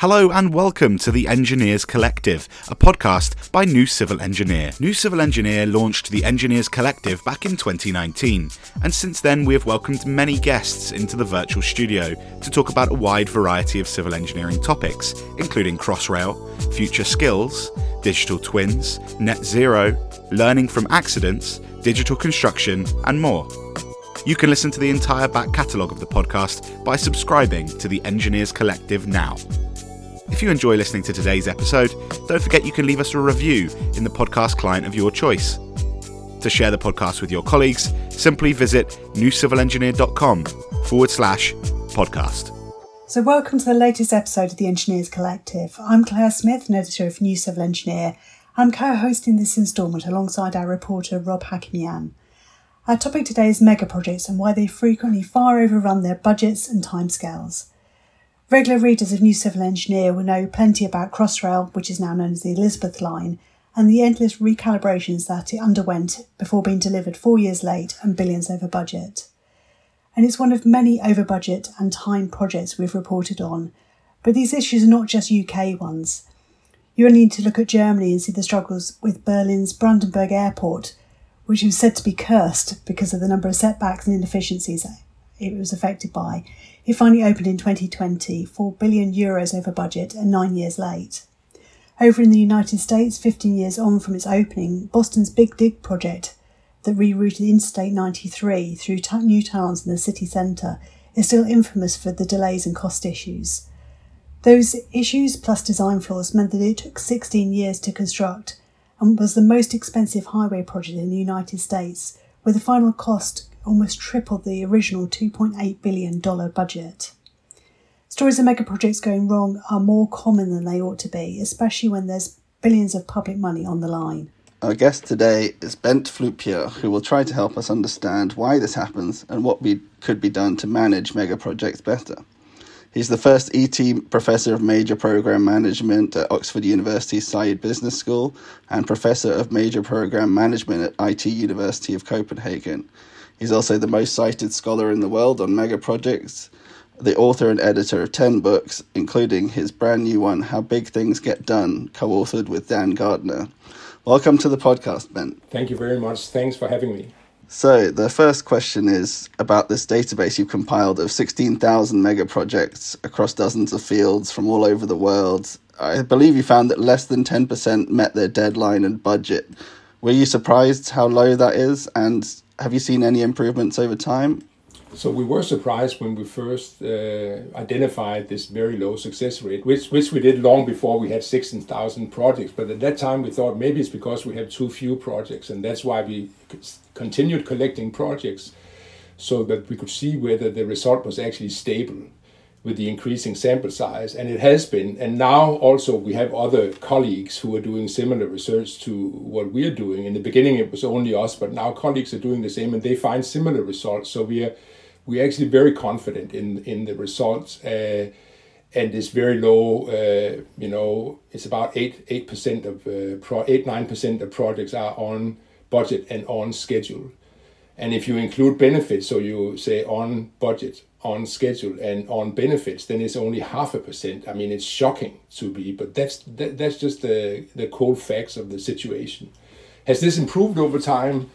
Hello and welcome to the Engineers Collective, a podcast by New Civil Engineer. New Civil Engineer launched the Engineers Collective back in 2019, and since then we have welcomed many guests into the virtual studio to talk about a wide variety of civil engineering topics, including Crossrail, future skills, digital twins, net zero, learning from accidents, digital construction, and more. You can listen to the entire back catalogue of the podcast by subscribing to the Engineers Collective now. If you enjoy listening to today's episode, don't forget you can leave us a review in the podcast client of your choice. To share the podcast with your colleagues, simply visit newcivilengineer.com forward slash podcast. So, welcome to the latest episode of the Engineers Collective. I'm Claire Smith, an editor of New Civil Engineer. I'm co hosting this instalment alongside our reporter Rob Hakimian. Our topic today is mega projects and why they frequently far overrun their budgets and timescales. Regular readers of New Civil Engineer will know plenty about Crossrail, which is now known as the Elizabeth Line, and the endless recalibrations that it underwent before being delivered four years late and billions over budget. And it's one of many over budget and time projects we've reported on, but these issues are not just UK ones. You only need to look at Germany and see the struggles with Berlin's Brandenburg Airport, which is said to be cursed because of the number of setbacks and inefficiencies it was affected by. It finally opened in 2020, 4 billion euros over budget and nine years late. Over in the United States, 15 years on from its opening, Boston's Big Dig project that rerouted Interstate 93 through t- new towns in the city centre is still infamous for the delays and cost issues. Those issues plus design flaws meant that it took 16 years to construct and was the most expensive highway project in the United States, with the final cost almost tripled the original $2.8 billion budget. Stories of mega projects going wrong are more common than they ought to be, especially when there's billions of public money on the line. Our guest today is Bent Flyvbjerg, who will try to help us understand why this happens and what be, could be done to manage mega projects better. He's the first ET Professor of Major Program Management at Oxford University Saïd Business School and Professor of Major Program Management at IT University of Copenhagen. He's also the most cited scholar in the world on mega projects, the author and editor of 10 books, including his brand new one, How Big Things Get Done, co authored with Dan Gardner. Welcome to the podcast, Ben. Thank you very much. Thanks for having me. So, the first question is about this database you've compiled of 16,000 mega projects across dozens of fields from all over the world. I believe you found that less than 10% met their deadline and budget. Were you surprised how low that is? And have you seen any improvements over time? So we were surprised when we first uh, identified this very low success rate, which which we did long before we had 16,000 projects. But at that time we thought maybe it's because we have too few projects, and that's why we continued collecting projects so that we could see whether the result was actually stable with the increasing sample size, and it has been. And now also we have other colleagues who are doing similar research to what we are doing. In the beginning it was only us, but now colleagues are doing the same, and they find similar results. So we are we are actually very confident in in the results. Uh, and it's very low, uh, you know, it's about eight eight percent of uh, pro, eight nine percent of projects are on budget and on schedule. And if you include benefits, so you say on budget, on schedule, and on benefits, then it's only half a percent. I mean, it's shocking to be, but that's that, that's just the the cold facts of the situation. Has this improved over time?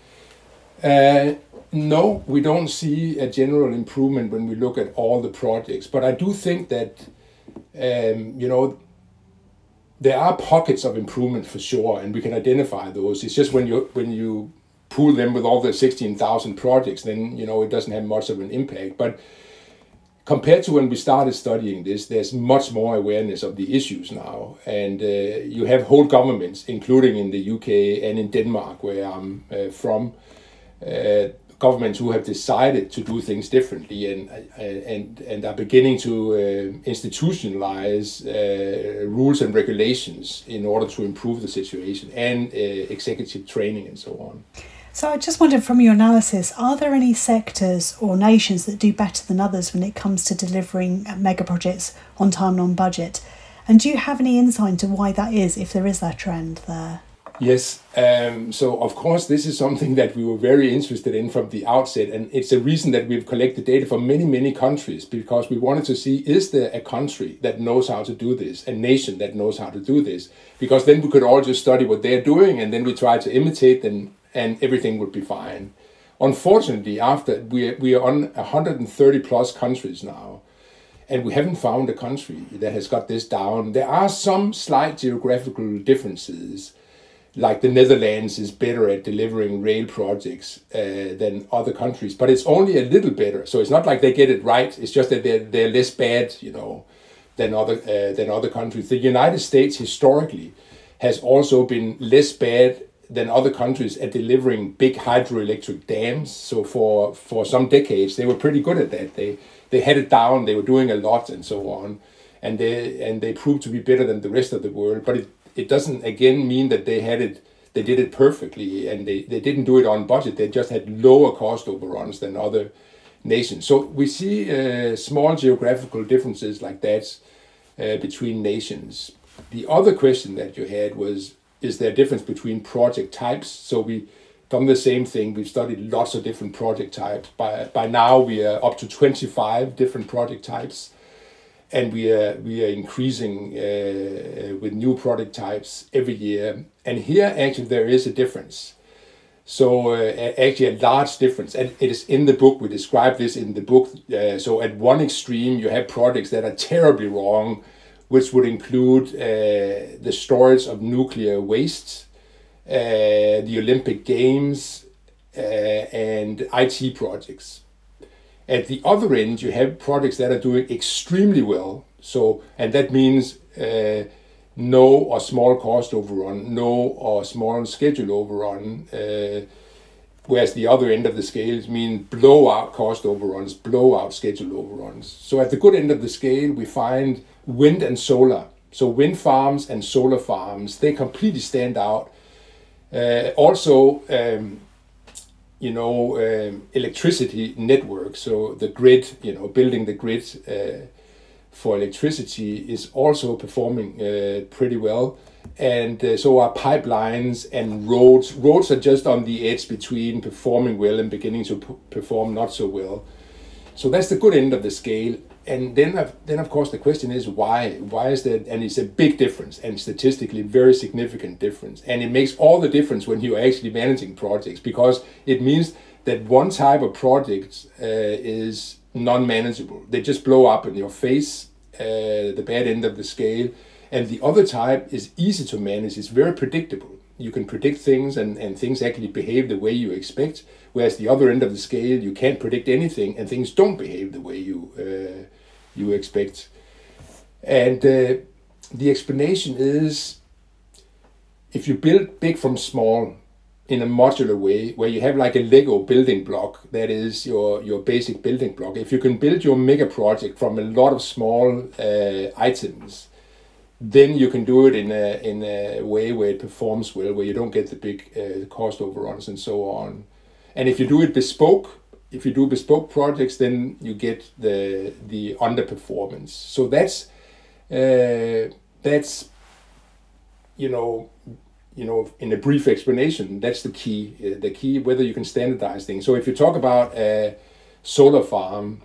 Uh, no, we don't see a general improvement when we look at all the projects. But I do think that um, you know there are pockets of improvement for sure, and we can identify those. It's just when you when you pool them with all the 16,000 projects, then you know it doesn't have much of an impact. But compared to when we started studying this, there's much more awareness of the issues now, and uh, you have whole governments, including in the UK and in Denmark, where I'm uh, from. Uh, governments who have decided to do things differently and and and are beginning to uh, institutionalize uh, rules and regulations in order to improve the situation and uh, executive training and so on. So I just wondered from your analysis, are there any sectors or nations that do better than others when it comes to delivering mega projects on time and on budget? And do you have any insight into why that is, if there is that trend there? Yes. Um, so, of course, this is something that we were very interested in from the outset. And it's a reason that we've collected data from many, many countries because we wanted to see is there a country that knows how to do this, a nation that knows how to do this? Because then we could all just study what they're doing and then we try to imitate them and everything would be fine. Unfortunately, after we, we are on 130 plus countries now, and we haven't found a country that has got this down. There are some slight geographical differences like the Netherlands is better at delivering rail projects uh, than other countries, but it's only a little better. So it's not like they get it right. It's just that they're they're less bad, you know, than other uh, than other countries. The United States historically has also been less bad than other countries at delivering big hydroelectric dams. So for for some decades they were pretty good at that. They they had it down. They were doing a lot and so on, and they and they proved to be better than the rest of the world. But it it doesn't again mean that they had it they did it perfectly and they, they didn't do it on budget they just had lower cost overruns than other nations so we see uh, small geographical differences like that uh, between nations the other question that you had was is there a difference between project types so we done the same thing we've studied lots of different project types by by now we are up to 25 different project types and we are we are increasing uh, with new product types every year. And here actually there is a difference. So uh, actually a large difference, and it is in the book. We describe this in the book. Uh, so at one extreme you have products that are terribly wrong, which would include uh, the storage of nuclear waste, uh, the Olympic Games, uh, and IT projects. At the other end, you have projects that are doing extremely well. So, and that means uh, no or small cost overrun, no or small schedule overrun. Uh, whereas the other end of the scale means blowout cost overruns, blowout schedule overruns. So at the good end of the scale, we find wind and solar. So wind farms and solar farms, they completely stand out. Uh, also, um, you know, um, electricity network. So the grid, you know, building the grid uh, for electricity is also performing uh, pretty well. And uh, so are pipelines and roads. Roads are just on the edge between performing well and beginning to perform not so well. So that's the good end of the scale and then then of course the question is why why is that and it's a big difference and statistically very significant difference. And it makes all the difference when you're actually managing projects because it means that one type of project uh, is non-manageable. They just blow up in your face uh, the bad end of the scale. And the other type is easy to manage. It's very predictable you can predict things and, and things actually behave the way you expect whereas the other end of the scale you can't predict anything and things don't behave the way you uh, you expect. And uh, the explanation is if you build big from small in a modular way where you have like a lego building block that is your your basic building block if you can build your mega project from a lot of small uh, items then you can do it in a in a way where it performs well, where you don't get the big uh, cost overruns and so on. And if you do it bespoke, if you do bespoke projects, then you get the the underperformance. So that's uh, that's you know you know in a brief explanation that's the key uh, the key whether you can standardize things. So if you talk about a solar farm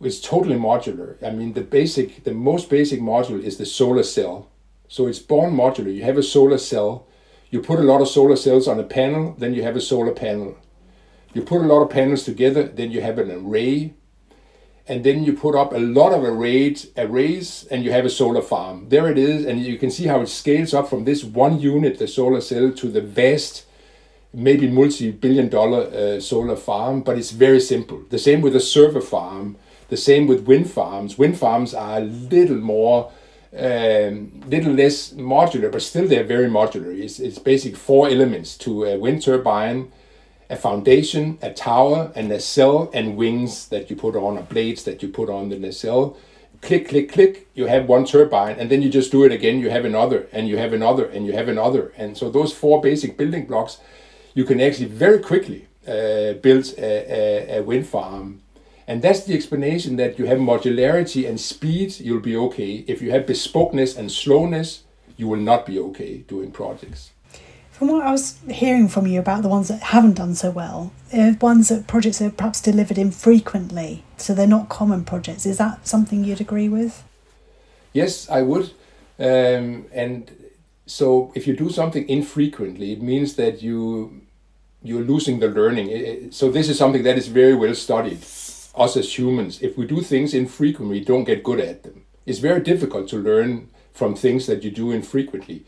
it's totally modular. I mean, the basic, the most basic module is the solar cell. So it's born modular. You have a solar cell. You put a lot of solar cells on a panel, then you have a solar panel. You put a lot of panels together, then you have an array. And then you put up a lot of arrays, arrays, and you have a solar farm. There it is, and you can see how it scales up from this one unit, the solar cell, to the vast maybe multi-billion dollar uh, solar farm, but it's very simple. The same with a server farm. The same with wind farms. Wind farms are a little more, um, little less modular, but still they're very modular. It's, it's basically four elements to a wind turbine, a foundation, a tower, a nacelle, and wings that you put on, or blades that you put on the nacelle. Click, click, click, you have one turbine, and then you just do it again, you have another, and you have another, and you have another. And so those four basic building blocks, you can actually very quickly uh, build a, a, a wind farm and that's the explanation that you have modularity and speed, you'll be okay. If you have bespokeness and slowness, you will not be okay doing projects. From what I was hearing from you about the ones that haven't done so well, uh, ones that projects are perhaps delivered infrequently, so they're not common projects. Is that something you'd agree with? Yes, I would. Um, and so if you do something infrequently, it means that you you're losing the learning. So this is something that is very well studied. Us as humans, if we do things infrequently, don't get good at them. It's very difficult to learn from things that you do infrequently.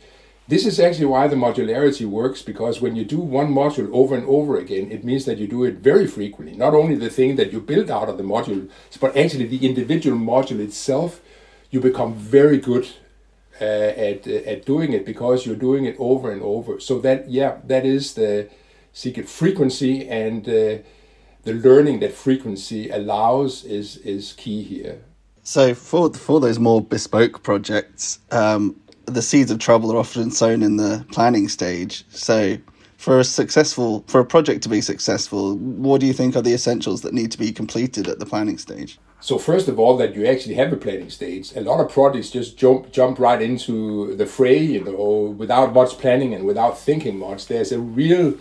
This is actually why the modularity works because when you do one module over and over again, it means that you do it very frequently. Not only the thing that you build out of the module, but actually the individual module itself, you become very good uh, at uh, at doing it because you're doing it over and over. So that yeah, that is the secret frequency and uh, the learning that frequency allows is is key here. So for for those more bespoke projects, um, the seeds of trouble are often sown in the planning stage. So, for a successful for a project to be successful, what do you think are the essentials that need to be completed at the planning stage? So first of all, that you actually have a planning stage. A lot of projects just jump jump right into the fray, you know, without much planning and without thinking much. There's a real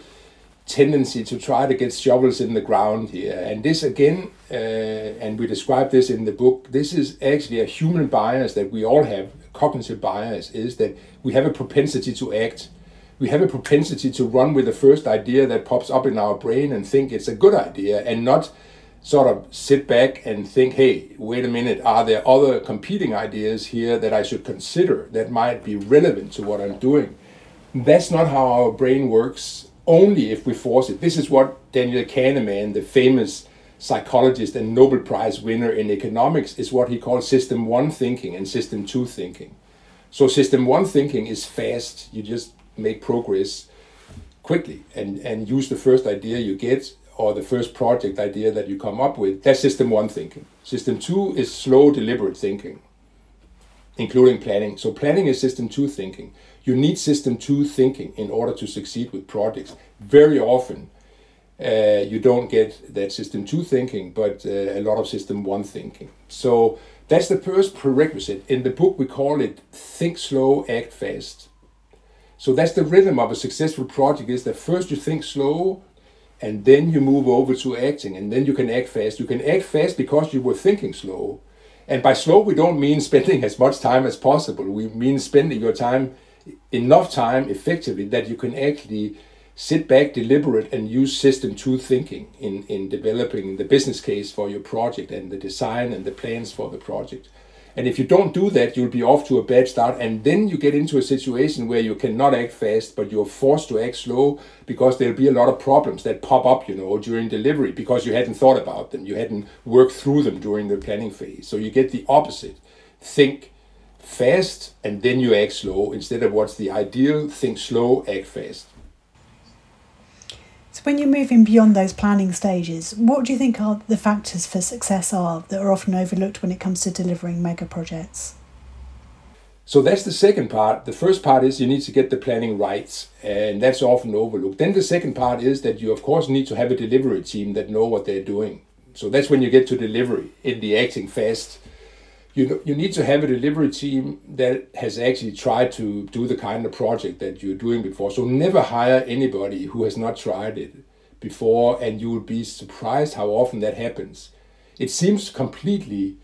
tendency to try to get shovels in the ground here, and this again, uh, and we describe this in the book. This is actually a human bias that we all have cognitive bias is that we have a propensity to act. We have a propensity to run with the first idea that pops up in our brain and think it's a good idea and not sort of sit back and think, hey, wait a minute, are there other competing ideas here that I should consider that might be relevant to what I'm doing? That's not how our brain works, only if we force it. This is what Daniel Kahneman, the famous psychologist and Nobel Prize winner in economics is what he calls system one thinking and system two thinking. So system one thinking is fast. You just make progress quickly and, and use the first idea you get or the first project idea that you come up with. That's system one thinking. System two is slow, deliberate thinking, including planning. So planning is system two thinking. You need system two thinking in order to succeed with projects. Very often, uh, you don't get that system two thinking, but uh, a lot of system one thinking. So that's the first prerequisite. In the book, we call it think slow, act fast. So that's the rhythm of a successful project is that first you think slow and then you move over to acting and then you can act fast. You can act fast because you were thinking slow. And by slow, we don't mean spending as much time as possible. We mean spending your time, enough time effectively that you can actually sit back, deliberate, and use system two thinking in, in developing the business case for your project and the design and the plans for the project. And if you don't do that, you'll be off to a bad start. And then you get into a situation where you cannot act fast, but you're forced to act slow because there'll be a lot of problems that pop up, you know, during delivery because you hadn't thought about them. You hadn't worked through them during the planning phase. So you get the opposite. Think fast and then you act slow instead of what's the ideal think slow, act fast. So, when you're moving beyond those planning stages, what do you think are the factors for success are that are often overlooked when it comes to delivering mega projects? So that's the second part. The first part is you need to get the planning right, and that's often overlooked. Then the second part is that you, of course, need to have a delivery team that know what they're doing. So that's when you get to delivery in the acting fast you you need to have a delivery team that has actually tried to do the kind of project that you're doing before. So never hire anybody who has not tried it before, and you will be surprised how often that happens. It seems completely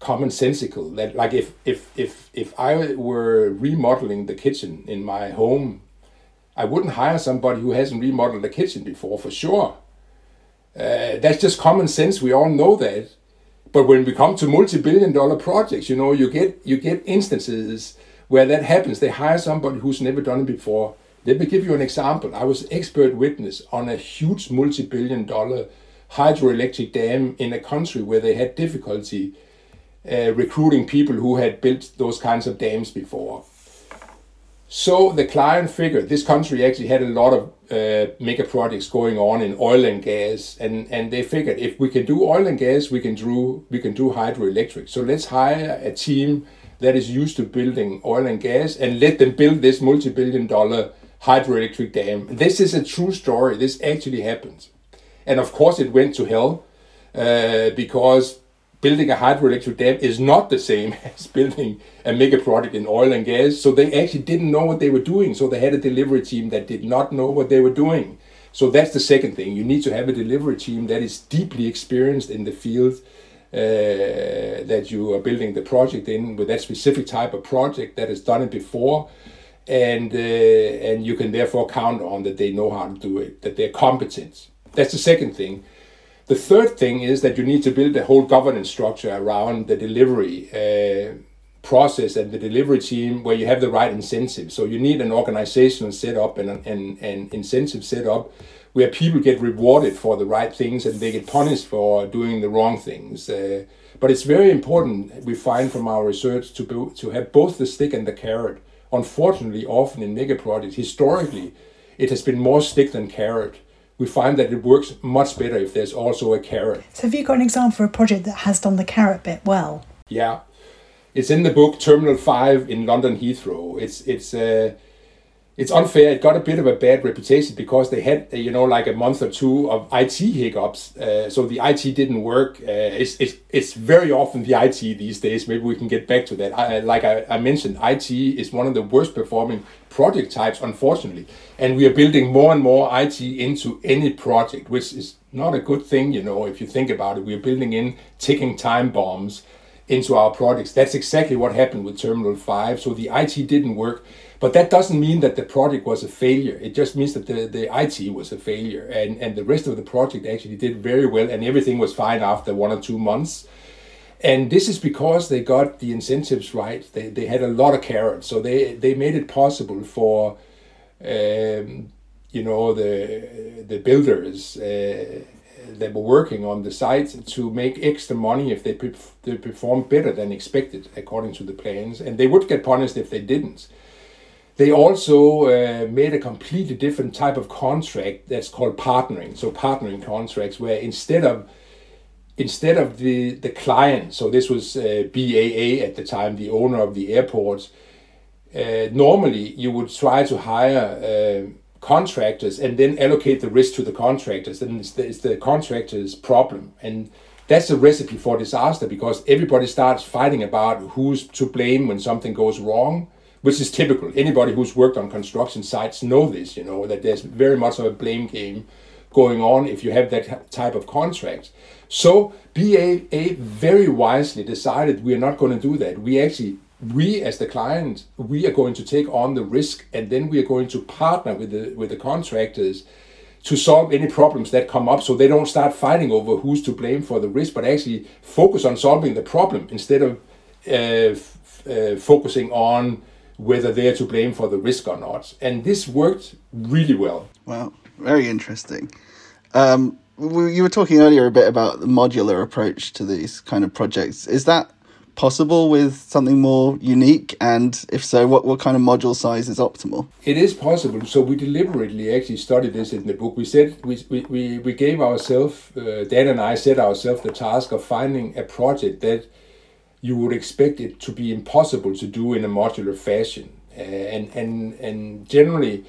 commonsensical that like if if if if I were remodeling the kitchen in my home, I wouldn't hire somebody who hasn't remodeled the kitchen before for sure. Uh, that's just common sense. We all know that but when we come to multi-billion dollar projects, you know, you get you get instances where that happens. They hire somebody who's never done it before. Let me give you an example. I was expert witness on a huge multi-billion dollar hydroelectric dam in a country where they had difficulty uh, recruiting people who had built those kinds of dams before. So the client figured this country actually had a lot of uh, mega projects going on in oil and gas, and, and they figured if we can do oil and gas, we can do we can do hydroelectric. So let's hire a team that is used to building oil and gas and let them build this multi-billion dollar hydroelectric dam. This is a true story. This actually happened, and of course it went to hell uh, because building a hydroelectric dam is not the same as building a mega project in oil and gas. So they actually didn't know what they were doing. So they had a delivery team that did not know what they were doing. So that's the second thing. You need to have a delivery team that is deeply experienced in the field uh, that you are building the project in with that specific type of project that has done it before. And, uh, and you can therefore count on that they know how to do it, that they're competent. That's the second thing. The third thing is that you need to build a whole governance structure around the delivery uh, process and the delivery team where you have the right incentives. So you need an organizational setup and an incentive setup where people get rewarded for the right things and they get punished for doing the wrong things. Uh, but it's very important, we find from our research, to, be, to have both the stick and the carrot. Unfortunately, often in mega projects, historically, it has been more stick than carrot we find that it works much better if there's also a carrot. So, have you got an example for a project that has done the carrot bit well? Yeah, it's in the book Terminal Five in London Heathrow. It's it's uh, it's unfair. It got a bit of a bad reputation because they had, you know, like a month or two of IT hiccups. Uh, so the IT didn't work. Uh, it's, it's, it's very often the IT these days. Maybe we can get back to that. I, like I, I mentioned, IT is one of the worst performing project types, unfortunately. And we are building more and more IT into any project, which is not a good thing, you know, if you think about it. We are building in ticking time bombs into our projects. That's exactly what happened with Terminal 5. So the IT didn't work. But that doesn't mean that the project was a failure. It just means that the, the IT was a failure. And, and the rest of the project actually did very well and everything was fine after one or two months. And this is because they got the incentives right. They, they had a lot of carrots. So they, they made it possible for, um, you know, the, the builders uh, that were working on the site to make extra money if they, pre- they performed better than expected according to the plans. And they would get punished if they didn't. They also uh, made a completely different type of contract that's called partnering. So partnering contracts, where instead of instead of the the client, so this was uh, BAA at the time, the owner of the airport. Uh, normally, you would try to hire uh, contractors and then allocate the risk to the contractors, and it's the, it's the contractor's problem. And that's a recipe for disaster because everybody starts fighting about who's to blame when something goes wrong which is typical. Anybody who's worked on construction sites know this, you know, that there's very much of a blame game going on if you have that type of contract. So BAA very wisely decided we are not going to do that. We actually, we as the client, we are going to take on the risk and then we are going to partner with the with the contractors to solve any problems that come up so they don't start fighting over who's to blame for the risk, but actually focus on solving the problem instead of uh, f- uh, focusing on whether they're to blame for the risk or not. And this worked really well. Wow, very interesting. Um, you were talking earlier a bit about the modular approach to these kind of projects. Is that possible with something more unique? And if so, what, what kind of module size is optimal? It is possible. So we deliberately actually studied this in the book. We said we, we, we, we gave ourselves, uh, Dan and I set ourselves the task of finding a project that you would expect it to be impossible to do in a modular fashion. Uh, and, and, and generally,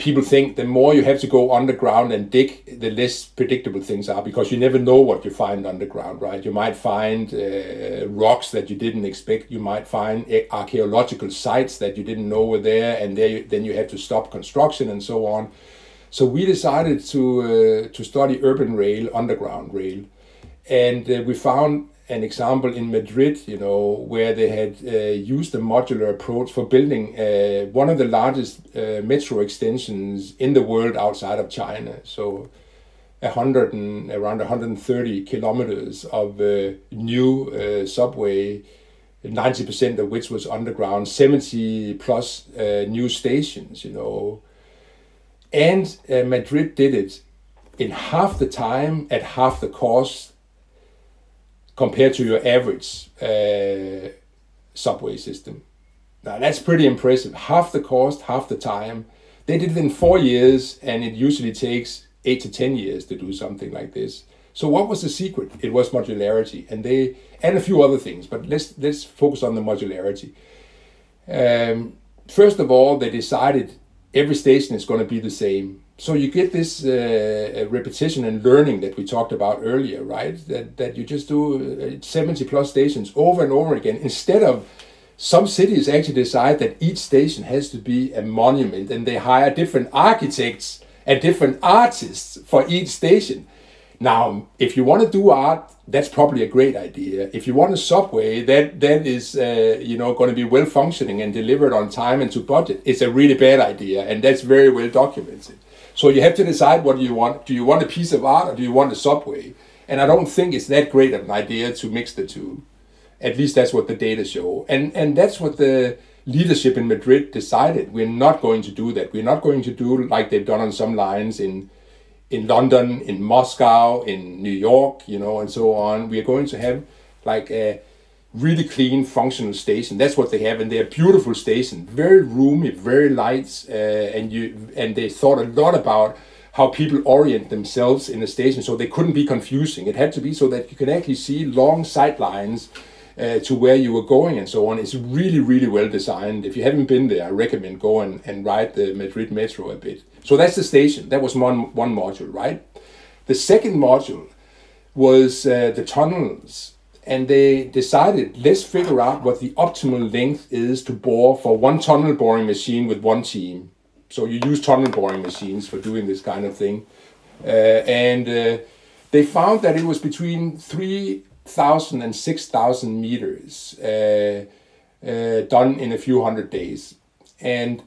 people think the more you have to go underground and dig, the less predictable things are because you never know what you find underground, right? You might find uh, rocks that you didn't expect. You might find archaeological sites that you didn't know were there, and there then you have to stop construction and so on. So we decided to uh, to study urban rail, underground rail, and uh, we found an example in Madrid, you know, where they had uh, used the modular approach for building uh, one of the largest uh, metro extensions in the world outside of China. So, a hundred and around 130 kilometers of uh, new uh, subway, 90% of which was underground, 70 plus uh, new stations, you know. And Madrid did it in half the time at half the cost compared to your average uh, subway system. Now that's pretty impressive. Half the cost, half the time. They did it in four years, and it usually takes eight to ten years to do something like this. So what was the secret? It was modularity, and they and a few other things. But let's let's focus on the modularity. Um, first of all, they decided every station is going to be the same. So you get this uh, repetition and learning that we talked about earlier, right? That that you just do uh, 70 plus stations over and over again instead of some cities actually decide that each station has to be a monument and they hire different architects and different artists for each station. Now, if you want to do art, that's probably a great idea. If you want a subway that that is uh, you know going to be well functioning and delivered on time and to budget, it's a really bad idea, and that's very well documented. So you have to decide what you want. Do you want a piece of art or do you want a subway? And I don't think it's that great of an idea to mix the two. At least that's what the data show. And and that's what the leadership in Madrid decided. We're not going to do that. We're not going to do like they've done on some lines in in London, in Moscow, in New York, you know, and so on. We are going to have like a really clean, functional station. That's what they have, and they're beautiful station, very roomy, very light, uh, and you and they thought a lot about how people orient themselves in a station, so they couldn't be confusing. It had to be so that you can actually see long sight lines. Uh, to where you were going and so on. It's really, really well designed. If you haven't been there, I recommend go and, and ride the Madrid Metro a bit. So that's the station. That was one, one module, right? The second module was uh, the tunnels and they decided let's figure out what the optimal length is to bore for one tunnel boring machine with one team. So you use tunnel boring machines for doing this kind of thing, uh, and uh, they found that it was between three thousand and six thousand meters uh, uh done in a few hundred days, and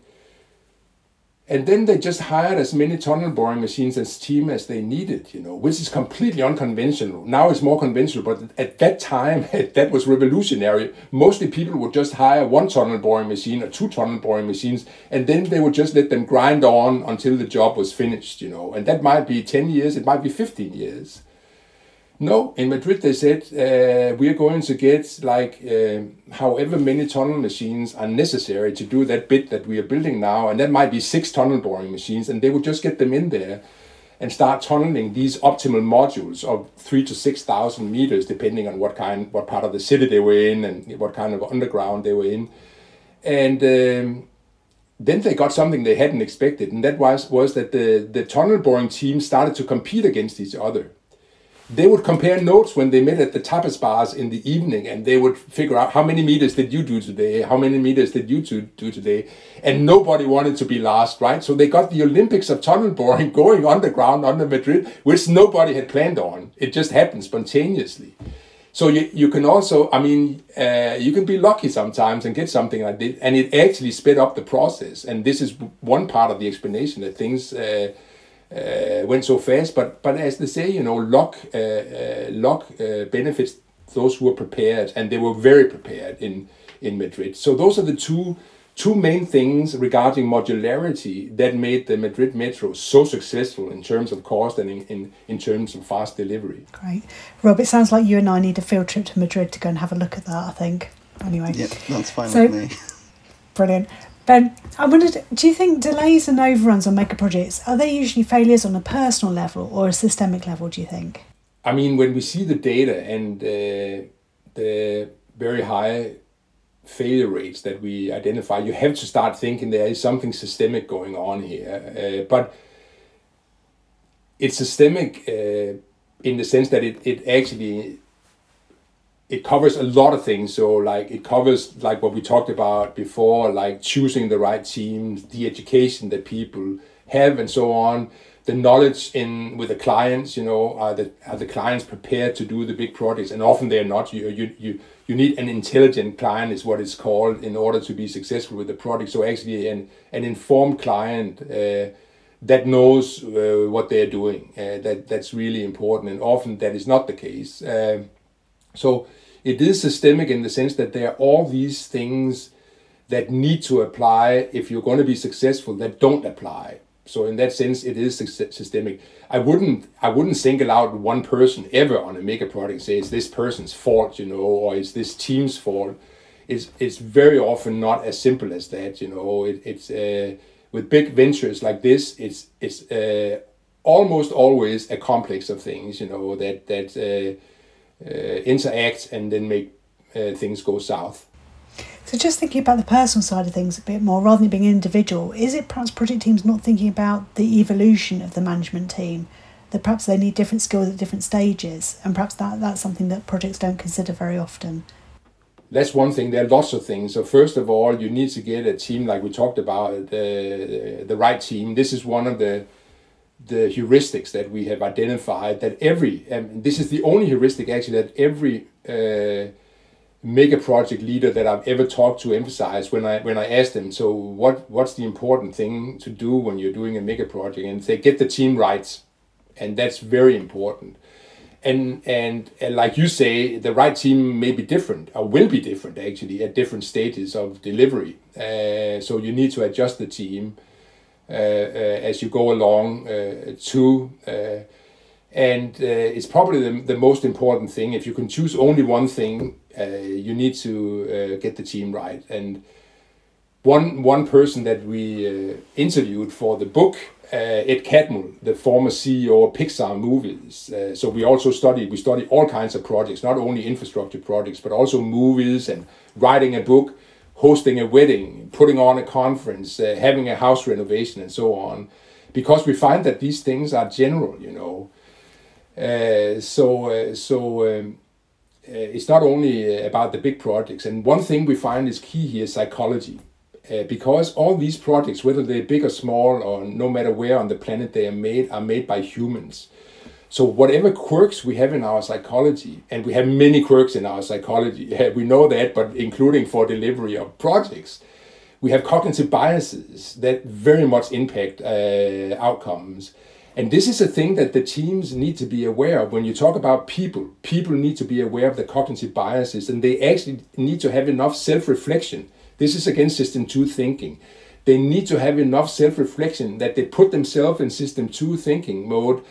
and then they just hired as many tunnel boring machines as team as they needed, you know, which is completely unconventional. Now it's more conventional, but at that time, that was revolutionary. Mostly people would just hire one tunnel boring machine or two tunnel boring machines, and then they would just let them grind on until the job was finished, you know. And that might be 10 years, it might be 15 years. No, in Madrid they said uh, we are going to get like uh, however many tunnel machines are necessary to do that bit that we are building now, and that might be six tunnel boring machines, and they would just get them in there and start tunneling these optimal modules of three to six thousand meters, depending on what kind, what part of the city they were in, and what kind of underground they were in, and. Um, then they got something they hadn't expected, and that was was that the the tunnel boring team started to compete against each other they would compare notes when they met at the tapas bars in the evening and they would figure out how many meters did you do today how many meters did you two do today and nobody wanted to be last right? So they got the olympics of tunnel boring going underground under madrid which nobody had planned on. It just happened spontaneously. So you, you can also i mean uh, you can be lucky sometimes and get something like this and it actually sped up the process. And this is one part of the explanation that things uh, uh, went so fast. But but as they say, you know, luck uh, uh, luck uh, benefits those who are prepared, and they were very prepared in in Madrid. So those are the two two main things regarding modularity that made the Madrid Metro so successful in terms of cost and in, in, in terms of fast delivery. Great. Rob, it sounds like you and I need a field trip to Madrid to go and have a look at that, I think. Anyway. Yep, that's fine so, with me. Brilliant. Ben, I wondered, do you think delays and overruns on mega projects are they usually failures on a personal level or a systemic level? Do you think? I mean, when we see the data and uh, the very high failure rates that we identify, you have to start thinking there is something systemic going on here. Uh, but it's systemic uh, in the sense that it, it actually it covers a lot of things. So like it covers like what we talked about before, like choosing the right teams, the education that people have, and so on. The knowledge in with the clients, you know, are the are the clients prepared to do the big projects? And often they're not. You you you you need an intelligent client is what it's called in order to be successful with the project. So actually, an an informed client. Uh, that knows uh, what they're doing. Uh, that that's really important, and often that is not the case. Um, so it is systemic in the sense that there are all these things that need to apply if you're going to be successful that don't apply. So in that sense, it is systemic. I wouldn't I wouldn't single out one person ever on a mega project and say it's this person's fault, you know, or it's this team's fault. It's it's very often not as simple as that, you know. It, it's uh, with big ventures like this, it's it's uh, almost always a complex of things, you know, that that. Uh, interact and then make uh, things go south. So just thinking about the personal side of things a bit more, rather than being individual, is it perhaps project teams not thinking about the evolution of the management team? That perhaps they need different skills at different stages, and perhaps that, that's something that projects don't consider very often. That's one thing. There are lots of things. So first of all, you need to get a team like we talked about, the the right team. This is one of the the heuristics that we have identified that every and this is the only heuristic actually that every uh, mega project leader that I've ever talked to emphasize when I when I ask them so what what's the important thing to do when you're doing a mega project? And they get the team right and that's very important. And and, and like you say the right team may be different or will be different actually at different stages of delivery. Uh, so you need to adjust the team as you go along uh, too and it's probably the, the most important thing if you can choose only one thing uh, you need to uh, get the team right. And one one person that we uh, interviewed for the book, Ed Catmull, the former CEO of Pixar Movies. so we also study we study all kinds of projects, not only infrastructure projects, but also movies and writing a book, hosting a wedding, putting on a conference, having a house renovation, and so on because we find that these things are general, you know. Uh, so uh, so um, uh, it's not only uh, about the big projects. And one thing we find is key here is psychology. Uh, because all these projects, whether they're big or small, or no matter where on the planet they are made, are made by humans. So whatever quirks we have in our psychology, and we have many quirks in our psychology, we know that, but including for delivery of projects, we have cognitive biases that very much impact uh, outcomes. And this is a thing that the teams need to be aware of. When you talk about people, people need to be aware of the cognitive biases and they actually need to have enough self reflection. This is again system two thinking. They need to have enough self reflection that they put themselves in system two thinking mode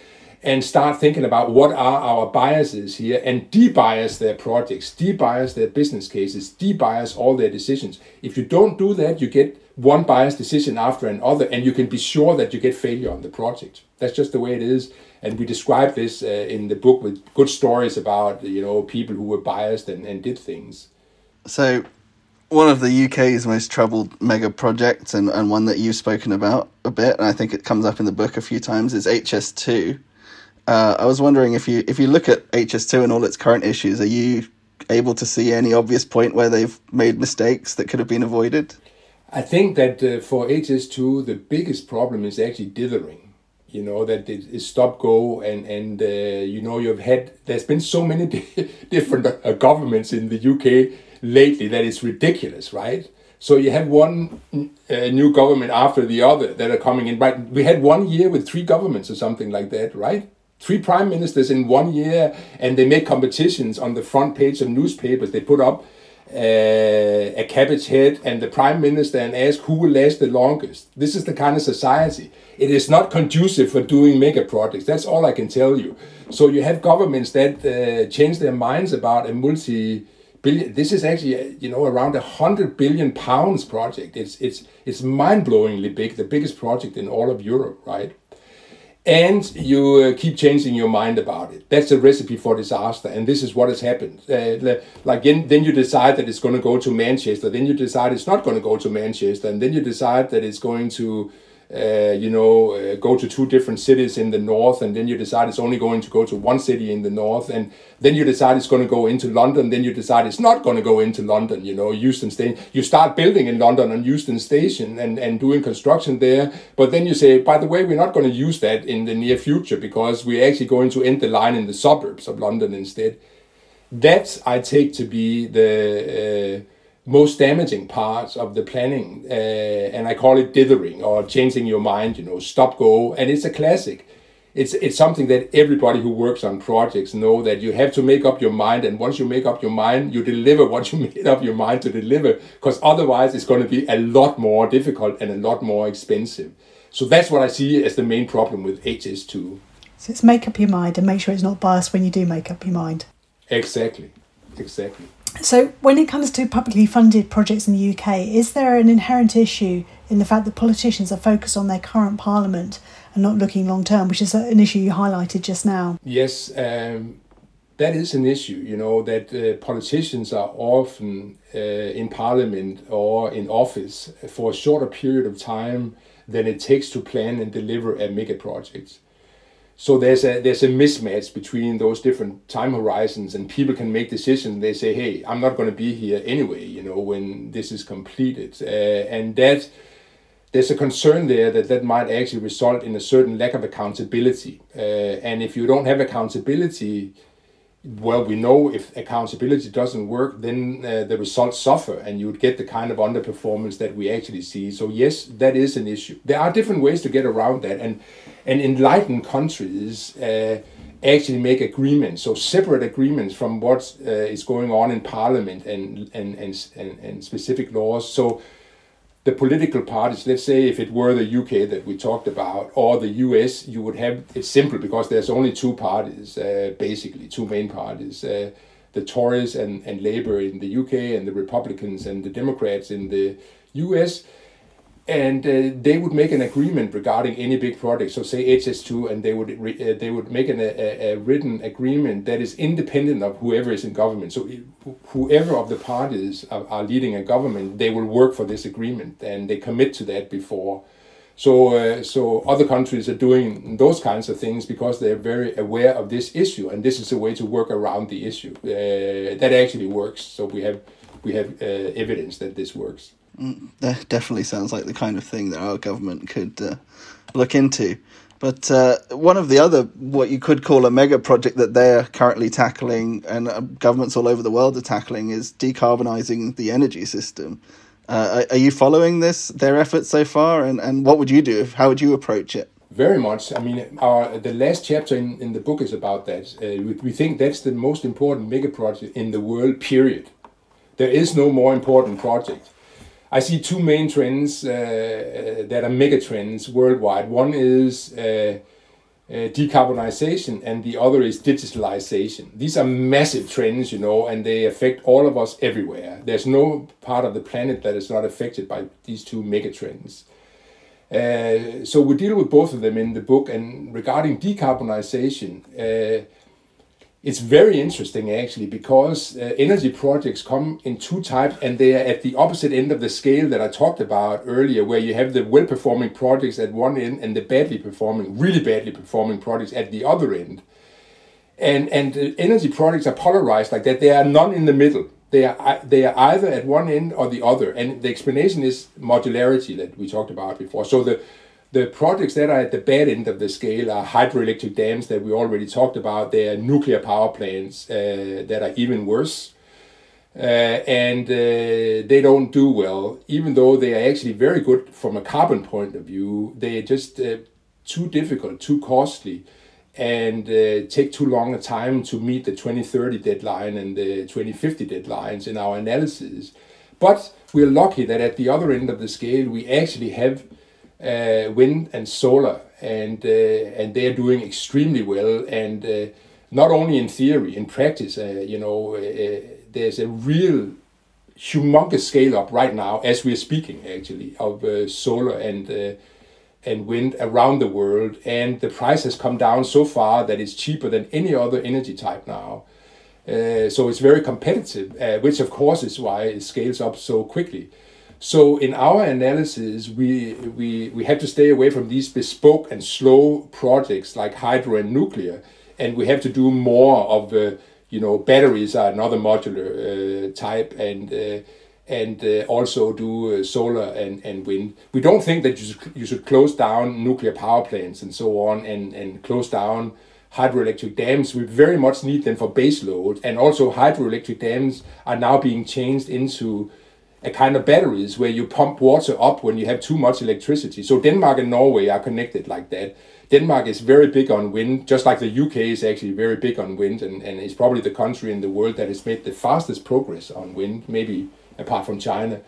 and start thinking about what are our biases here and debias their projects, debias their business cases, debias all their decisions. If you don't do that, you get one biased decision after another, and you can be sure that you get failure on the project. That's just the way it is. And we describe this uh, in the book with good stories about you know people who were biased and, and did things. So, one of the UK's most troubled mega projects, and, and one that you've spoken about a bit, and I think it comes up in the book a few times, is HS2. Uh, I was wondering if you if you look at HS2 and all its current issues, are you able to see any obvious point where they've made mistakes that could have been avoided? I think that uh, for HS2, the biggest problem is actually dithering. You know that it is stop go and and uh, you know you've had there's been so many different uh, governments in the UK lately that it's ridiculous, right? So you have one uh, new government after the other that are coming in. Right, we had one year with three governments or something like that, right? Three prime ministers in one year, and they make competitions on the front page of newspapers. They put up uh, a cabbage head and the prime minister and ask who will last the longest. This is the kind of society. It is not conducive for doing mega projects. That's all I can tell you. So you have governments that uh, change their minds about a multi billion. This is actually you know around a hundred billion pounds project. It's it's it's mind blowingly big, the biggest project in all of Europe, right? And you uh, keep changing your mind about it. That's a recipe for disaster, and this is what has happened. Uh, like then, then you decide that it's going to go to Manchester, then you decide it's not going to go to Manchester, and then you decide that it's going to uh, you know, uh, go to two different cities in the north, and then you decide it's only going to go to one city in the north, and then you decide it's going to go into London, then you decide it's not going to go into London, you know, Euston Station. You start building in London on Euston Station and, and doing construction there, but then you say, by the way, we're not going to use that in the near future because we're actually going to end the line in the suburbs of London instead. That I take to be the uh, most damaging parts of the planning, uh, and I call it dithering or changing your mind. You know, stop go, and it's a classic. It's it's something that everybody who works on projects know that you have to make up your mind, and once you make up your mind, you deliver what you made up your mind to deliver, because otherwise it's going to be a lot more difficult and a lot more expensive. So that's what I see as the main problem with HS2. So it's make up your mind and make sure it's not biased when you do make up your mind. Exactly, exactly. So, when it comes to publicly funded projects in the UK, is there an inherent issue in the fact that politicians are focused on their current parliament and not looking long term, which is an issue you highlighted just now? Yes, um, that is an issue, you know, that uh, politicians are often uh, in parliament or in office for a shorter period of time than it takes to plan and deliver a mega project. So there's a there's a mismatch between those different time horizons, and people can make decisions. They say, "Hey, I'm not going to be here anyway," you know, when this is completed, uh, and that there's a concern there that that might actually result in a certain lack of accountability. Uh, and if you don't have accountability, well, we know if accountability doesn't work, then uh, the results suffer and you would get the kind of underperformance that we actually see. So, yes, that is an issue. There are different ways to get around that. And, and enlightened countries uh, actually make agreements, so separate agreements from what uh, is going on in parliament and, and, and, and, and specific laws. So, the political parties, let's say if it were the UK that we talked about or the US, you would have it's simple because there's only two parties, uh, basically, two main parties. Uh, the Tories and, and Labour in the UK and the Republicans and the Democrats in the US and uh, they would make an agreement regarding any big project. So say HS2, and they would uh, they would make an, a, a, written agreement that is independent of whoever is in government. So whoever of the parties are, are, leading a government, they will work for this agreement, and they commit to that before. So uh, so other countries are doing those kinds of things because they're very aware of this issue, and this is a way to work around the issue. Uh, that actually works. So we have we have uh, evidence that this works. Mm, that definitely sounds like the kind of thing that our government could uh, look into. But uh, one of the other, what you could call a mega project that they're currently tackling, and uh, governments all over the world are tackling, is decarbonizing the energy system. Uh, are, are, you following this, their efforts so far, and, and what would you do? How would you approach it? Very much. I mean, our the last chapter in, in the book is about that. Uh, we, we think that's the most important mega project in the world. Period. There is no more important project. I see two main trends uh, uh, that are mega trends worldwide. One is uh, uh, decarbonization, and the other is digitalization. These are massive trends, you know, and they affect all of us everywhere. There's no part of the planet that is not affected by these two mega trends. Uh, so we deal with both of them in the book. And regarding decarbonization, uh, it's very interesting actually because uh, energy projects come in two types and they are at the opposite end of the scale that I talked about earlier, where you have the well performing projects at one end and the badly performing, really badly performing projects at the other end. And, and uh, energy projects are polarized like that. they are none in the middle. They are, they are either at one end or the other. And the explanation is modularity that we talked about before. So the, the projects that are at the bad end of the scale are hydroelectric dams that we already talked about. They are nuclear power plants uh, that are even worse. Uh, and uh, they don't do well, even though they are actually very good from a carbon point of view. They are just uh, too difficult, too costly, and uh, take too long a time to meet the 2030 deadline and the 2050 deadlines in our analysis. But we're lucky that at the other end of the scale, we actually have wind and solar, and uh, and they are doing extremely well. And uh, not only in theory, in practice, you know, there's a real humongous scale up right now as we're speaking actually of solar and and wind around the world, and the price has come down so far that it's cheaper than any other energy type now. Uh, so it's very competitive, uh, which of course is why it scales up so quickly. So in our analysis, we, we, we have to stay away from these bespoke and slow projects like hydro and nuclear, and we have to do more of the, you know, batteries are another modular uh, type, and uh, and uh, also do uh, solar and, and wind. We don't think that you should, you should close down nuclear power plants and so on, and, and close down hydroelectric dams. We very much need them for base load, and also hydroelectric dams are now being changed into a kind of batteries where you pump water up when you have too much electricity. So Denmark and Norway are connected like that. Denmark is very big on wind, just like the UK is actually very big on wind, and, and it's probably the country in the world that has made the fastest progress on wind, maybe apart from China.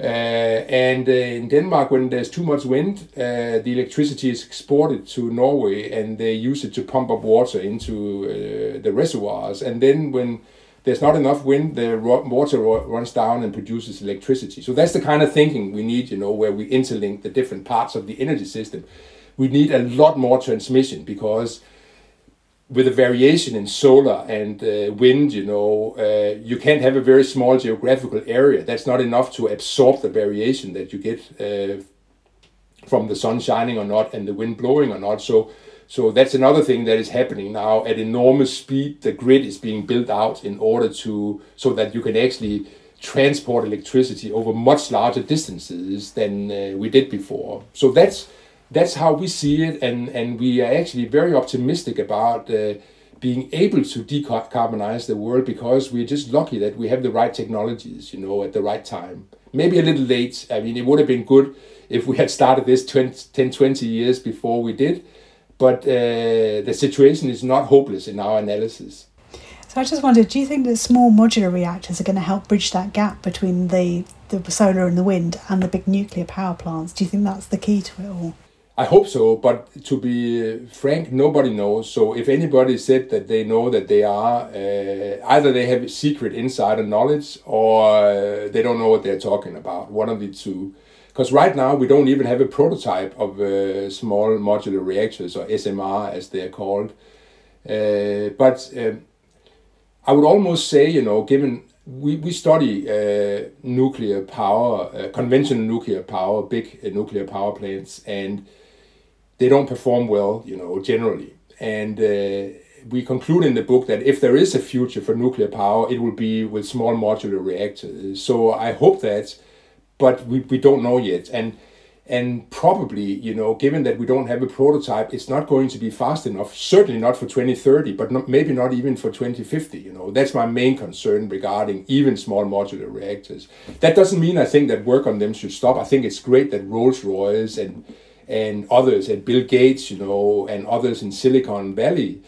Uh, and uh, in Denmark, when there's too much wind, uh, the electricity is exported to Norway, and they use it to pump up water into uh, the reservoirs. And then when there's not enough wind, the water runs down and produces electricity. So that's the kind of thinking we need, you know, where we interlink the different parts of the energy system. We need a lot more transmission because with a variation in solar and uh, wind, you know, uh, you can't have a very small geographical area. That's not enough to absorb the variation that you get uh, from the sun shining or not and the wind blowing or not. So, so that's another thing that is happening now at enormous speed. The grid is being built out in order to so that you can actually transport electricity over much larger distances than uh, we did before. So that's that's how we see it, and and we are actually very optimistic about. Uh, being able to decarbonize the world because we're just lucky that we have the right technologies, you know, at the right time. Maybe a little late. I mean, it would have been good if we had started this 20, 10, 20 years before we did, but uh, the situation is not hopeless in our analysis. So I just wondered, do you think that small modular reactors are going to help bridge that gap between the, the solar and the wind and the big nuclear power plants? Do you think that's the key to it all? I hope so, but to be frank, nobody knows. So if anybody said that they know that they are, uh, either they have secret insider knowledge or they don't know what they're talking about. One of the two. Because right now we don't even have a prototype of uh, small modular reactors or SMR as they're called. Uh, but um, I would almost say, you know, given we, we study uh, nuclear power, uh, conventional nuclear power, big uh, nuclear power plants, and they don't perform well, you know, generally. And uh, we conclude in the book that if there is a future for nuclear power, it will be with small modular reactors. So I hope that, but we, we don't know yet. And and probably, you know, given that we don't have a prototype, it's not going to be fast enough. Certainly not for 2030, but not, maybe not even for 2050. You know, that's my main concern regarding even small modular reactors. That doesn't mean I think that work on them should stop. I think it's great that Rolls Royce and and others, and Bill Gates, you know, and others in Silicon Valley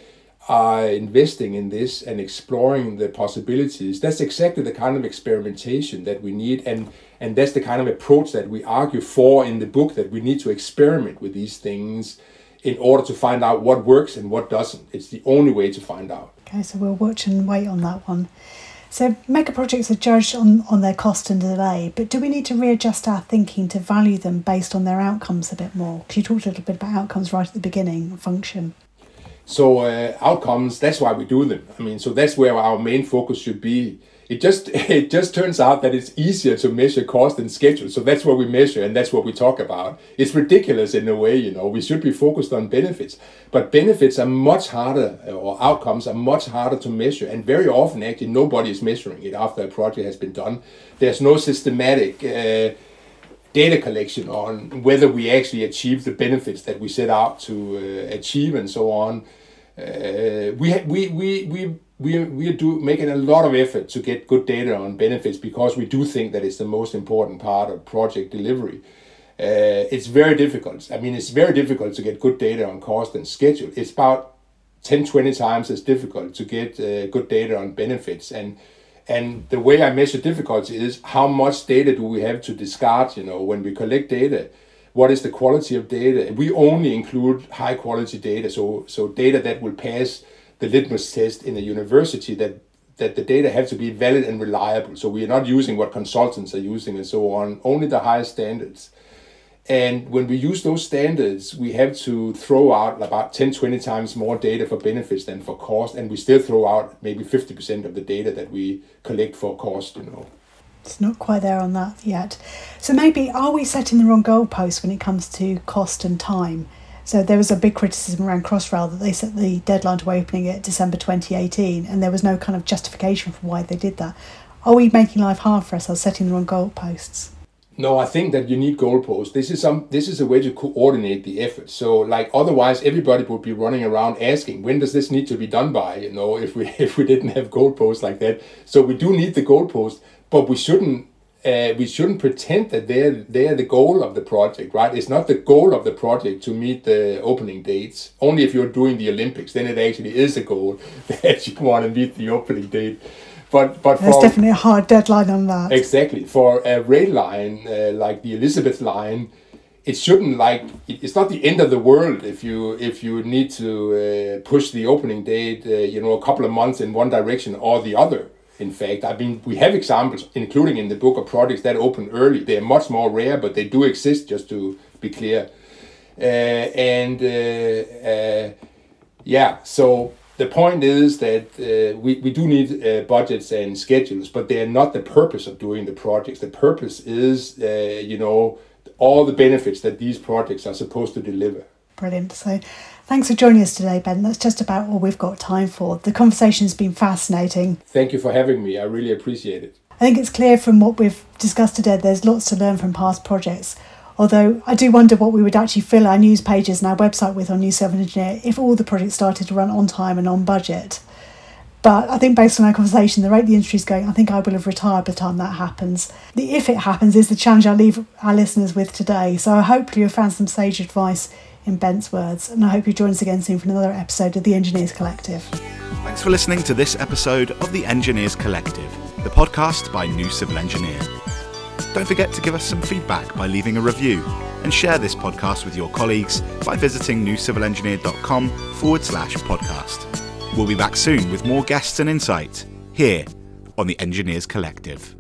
are investing in this and exploring the possibilities. That's exactly the kind of experimentation that we need, and and that's the kind of approach that we argue for in the book. That we need to experiment with these things in order to find out what works and what doesn't. It's the only way to find out. Okay, so we'll watch and wait on that one. So mega projects are judged on, on their cost and delay, but do we need to readjust our thinking to value them based on their outcomes a bit more? Because you talked a little bit about outcomes right at the beginning, function. So uh, outcomes, that's why we do them. I mean, so that's where our main focus should be. It just it just turns out that it's easier to measure cost and schedule. So that's what we measure and that's what we talk about. It's ridiculous in a way, you know. We should be focused on benefits, but benefits are much harder, or outcomes are much harder to measure. And very often, actually, nobody is measuring it after a project has been done. There's no systematic. Uh, data collection on whether we actually achieve the benefits that we set out to uh, achieve and so on. Uh, we, we, we, we, we, we do making a lot of effort to get good data on benefits because we do think that it's the most important part of project delivery. Uh, it's very difficult. I mean, it's very difficult to get good data on cost and schedule. It's about 10, 20 times as difficult to get uh, good data on benefits. And and the way I measure difficulty is how much data do we have to discard, you know, when we collect data. What is the quality of data? We only include high quality data, so so data that will pass the litmus test in a university that that the data have to be valid and reliable. So we are not using what consultants are using and so on, only the highest standards. And when we use those standards, we have to throw out about 10, 20 times more data for benefits than for cost. And we still throw out maybe 50% of the data that we collect for cost, you know. It's not quite there on that yet. So maybe are we setting the wrong goalpost when it comes to cost and time? So there was a big criticism around Crossrail that they set the deadline to opening it December 2018 and there was no kind of justification for why they did that. Are we making life hard for ourselves setting the wrong goalposts? No, I think that you need goalposts. This is some. This is a way to coordinate the effort. So, like, otherwise, everybody would be running around asking, "When does this need to be done by?" You know, if we if we didn't have goalposts like that. So we do need the goalposts, but we shouldn't. Uh, we shouldn't pretend that they're they're the goal of the project, right? It's not the goal of the project to meet the opening dates. Only if you're doing the Olympics, then it actually is a goal that you want to meet the opening date but but there's for, definitely a hard deadline on that. Exactly for a rail line uh, like the Elizabeth line, it shouldn't like it's not the end of the world if you if you need to uh, push the opening date uh, you know a couple of months in one direction or the other. In fact, I mean we have examples, including in the book of projects that open early. They are much more rare, but they do exist. Just to be clear, uh, and uh, uh, yeah, so the point is that uh, we, we do need uh, budgets and schedules, but they are not the purpose of doing the projects. The purpose is, uh, you know, all the benefits that these projects are supposed to deliver. Brilliant. So, thanks for joining us today, Ben. That's just about all we've got time for. The conversation's been fascinating. Thank you for having me. I really appreciate it. I think it's clear from what we've discussed today, there's lots to learn from past projects. Although I do wonder what we would actually fill our news pages and our website with on New Civil Engineer if all the projects started to run on time and on budget. But I think based on our conversation, the rate the industry is going, I think I will have retired by the time that happens. The if it happens is the challenge I leave our listeners with today. So I hope you have found some sage advice in Ben's words, and I hope you join us again soon for another episode of the Engineers Collective. Thanks for listening to this episode of the Engineers Collective, the podcast by New Civil Engineer. Don't forget to give us some feedback by leaving a review and share this podcast with your colleagues by visiting newcivilengineer.com forward slash podcast. We'll be back soon with more guests and insight here on the Engineers Collective.